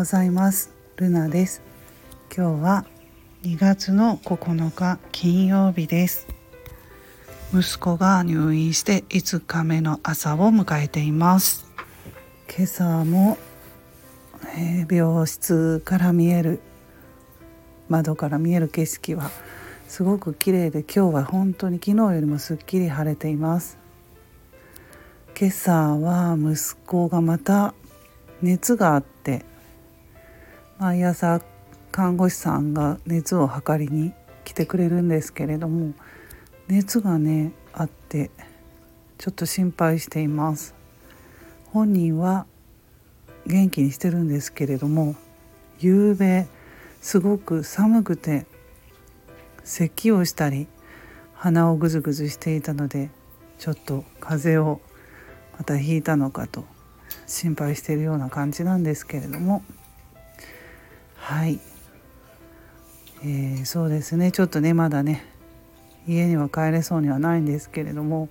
ございます。ルナです。今日は2月の9日金曜日です。息子が入院して5日目の朝を迎えています。今朝も、えー、病室から見える窓から見える景色はすごく綺麗で今日は本当に昨日よりもすっきり晴れています。今朝は息子がまた熱があって毎朝看護師さんが熱を測りに来てくれるんですけれども熱がねあってちょっと心配しています。本人は元気にしてるんですけれども夕べすごく寒くて咳をしたり鼻をぐずぐずしていたのでちょっと風邪をまたひいたのかと心配しているような感じなんですけれどもはい、えー、そうですね。ちょっとねまだね家には帰れそうにはないんですけれども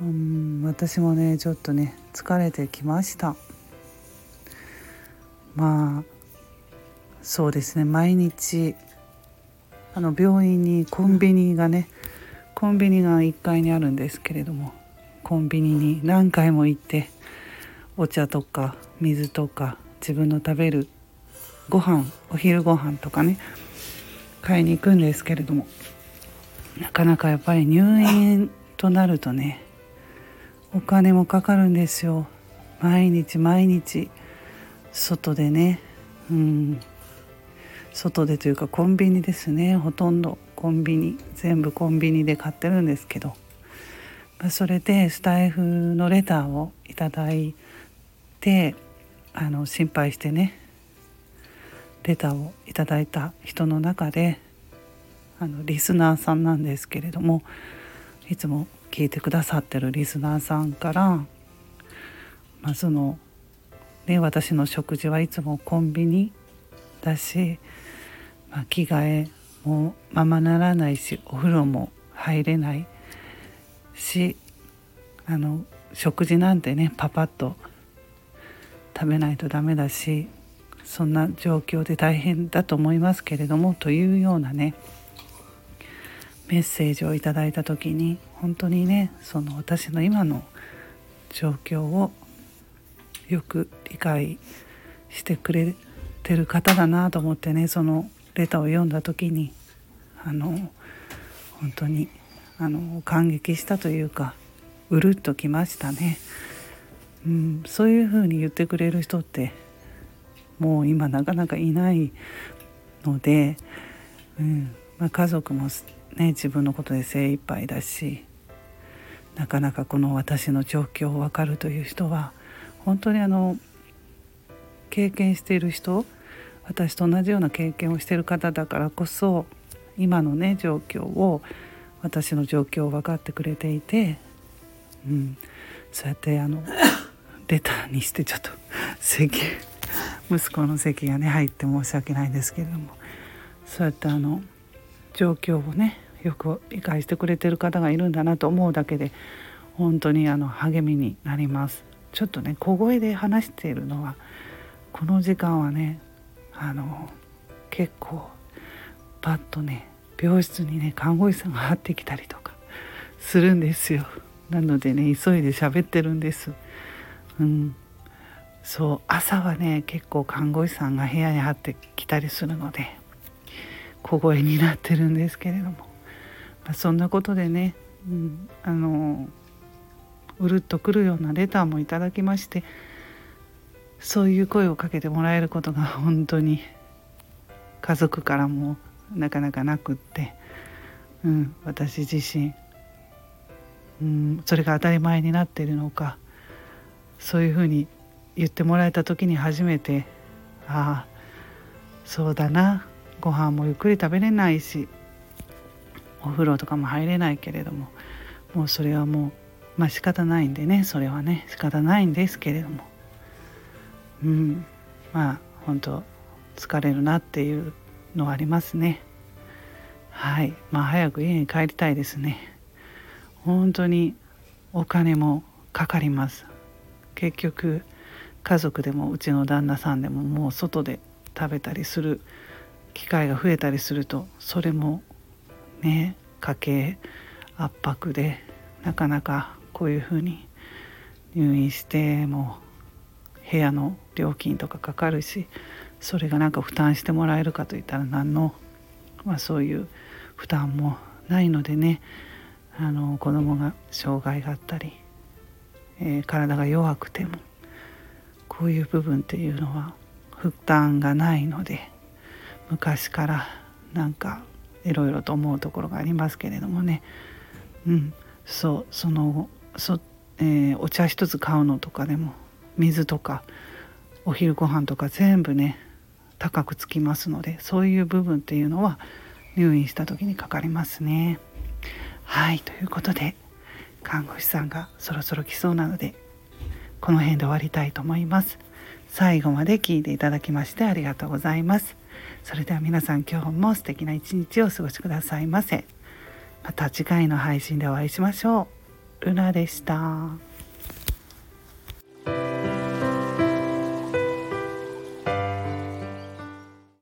うん私もねちょっとね疲れてきました。まあそうですね。毎日あの病院にコンビニがねコンビニが1階にあるんですけれどもコンビニに何回も行ってお茶とか水とか自分の食べるご飯お昼ご飯とかね買いに行くんですけれどもなかなかやっぱり入院となるとねお金もかかるんですよ。毎日毎日外でねうん。外でというかコンビニですね。ほとんどコンビニ全部コンビニで買ってるんですけど、まあ、それでスタイフのレターをいただいてあの心配してねレターをいただいた人の中であのリスナーさんなんですけれどもいつも聞いてくださってるリスナーさんから、まあ、その、ね、私の食事はいつもコンビニだし、まあ、着替えもままならないしお風呂も入れないしあの食事なんてねパパッと食べないとダメだしそんな状況で大変だと思いますけれどもというようなねメッセージをいただいた時に本当にねその私の今の状況をよく理解してくれてる方だなと思ってねそのレターを読んだ時にあの本当にあの感激したというかうるっときましたね。うん、そういうふうに言ってくれる人ってもう今なかなかいないので、うん。まあ、家族もね自分のことで精一杯だしなかなかこの私の状況を分かるという人は本当にあの経験している人私と同じような経験をしている方だからこそ今のね状況を私の状況を分かってくれていて、うん、そうやってあのレターにしてちょっと席息子の席がね入って申し訳ないんですけれどもそうやってあの状況をねよく理解してくれてる方がいるんだなと思うだけで本当にあの励みになります。ちょっとね小声で話しているのはこの時間はねあの結構パッとね病室にね看護師さんが入ってきたりとかするんですよ。なのでね急いで喋ってるんです。うん。そう朝はね結構看護師さんが部屋に入ってきたりするので小声になってるんですけれども、まあ、そんなことでね、うん、あのうるっとくるようなレターもいただきましてそういう声をかけてもらえることが本当に家族からもなかなかなくって、うん、私自身、うん、それが当たり前になっているのかそういうふうに言ってもらえた時に初めてああそうだな。ご飯もゆっくり食べれないしお風呂とかも入れないけれどももうそれはもうまあ仕方ないんでね。それはね仕方ないんですけれども。うん。まあ本当疲れるなっていうのはありますね。はい。まあ早く家に帰りたいですね。本当にお金もかかります。結局家族でもうちの旦那さんでももう外で食べたりする機会が増えたりするとそれもね家計圧迫でなかなかこういうふうに入院しても部屋の料金とかかかるしそれがなんか負担してもらえるかといったら何の、まあ、そういう負担もないのでねあの子供が障害があったり、えー、体が弱くてもこういう部分っていうのは負担がないので昔からなんかいろいろと思うところがありますけれどもね。うん。そうそのそ、えー、お茶一つ買うのとかでも水とかお昼ご飯とか全部ね高くつきますのでそういう部分っていうのは入院した時にかかりますね。はい。ということで看護師さんがそろそろ来そうなのでこの辺で終わりたいと思います。最後まで聞いていただきましてありがとうございます。それでは皆さん今日も素敵な一日をお過ごしくださいませ。また次回の配信でお会いしましょう。ルナでした。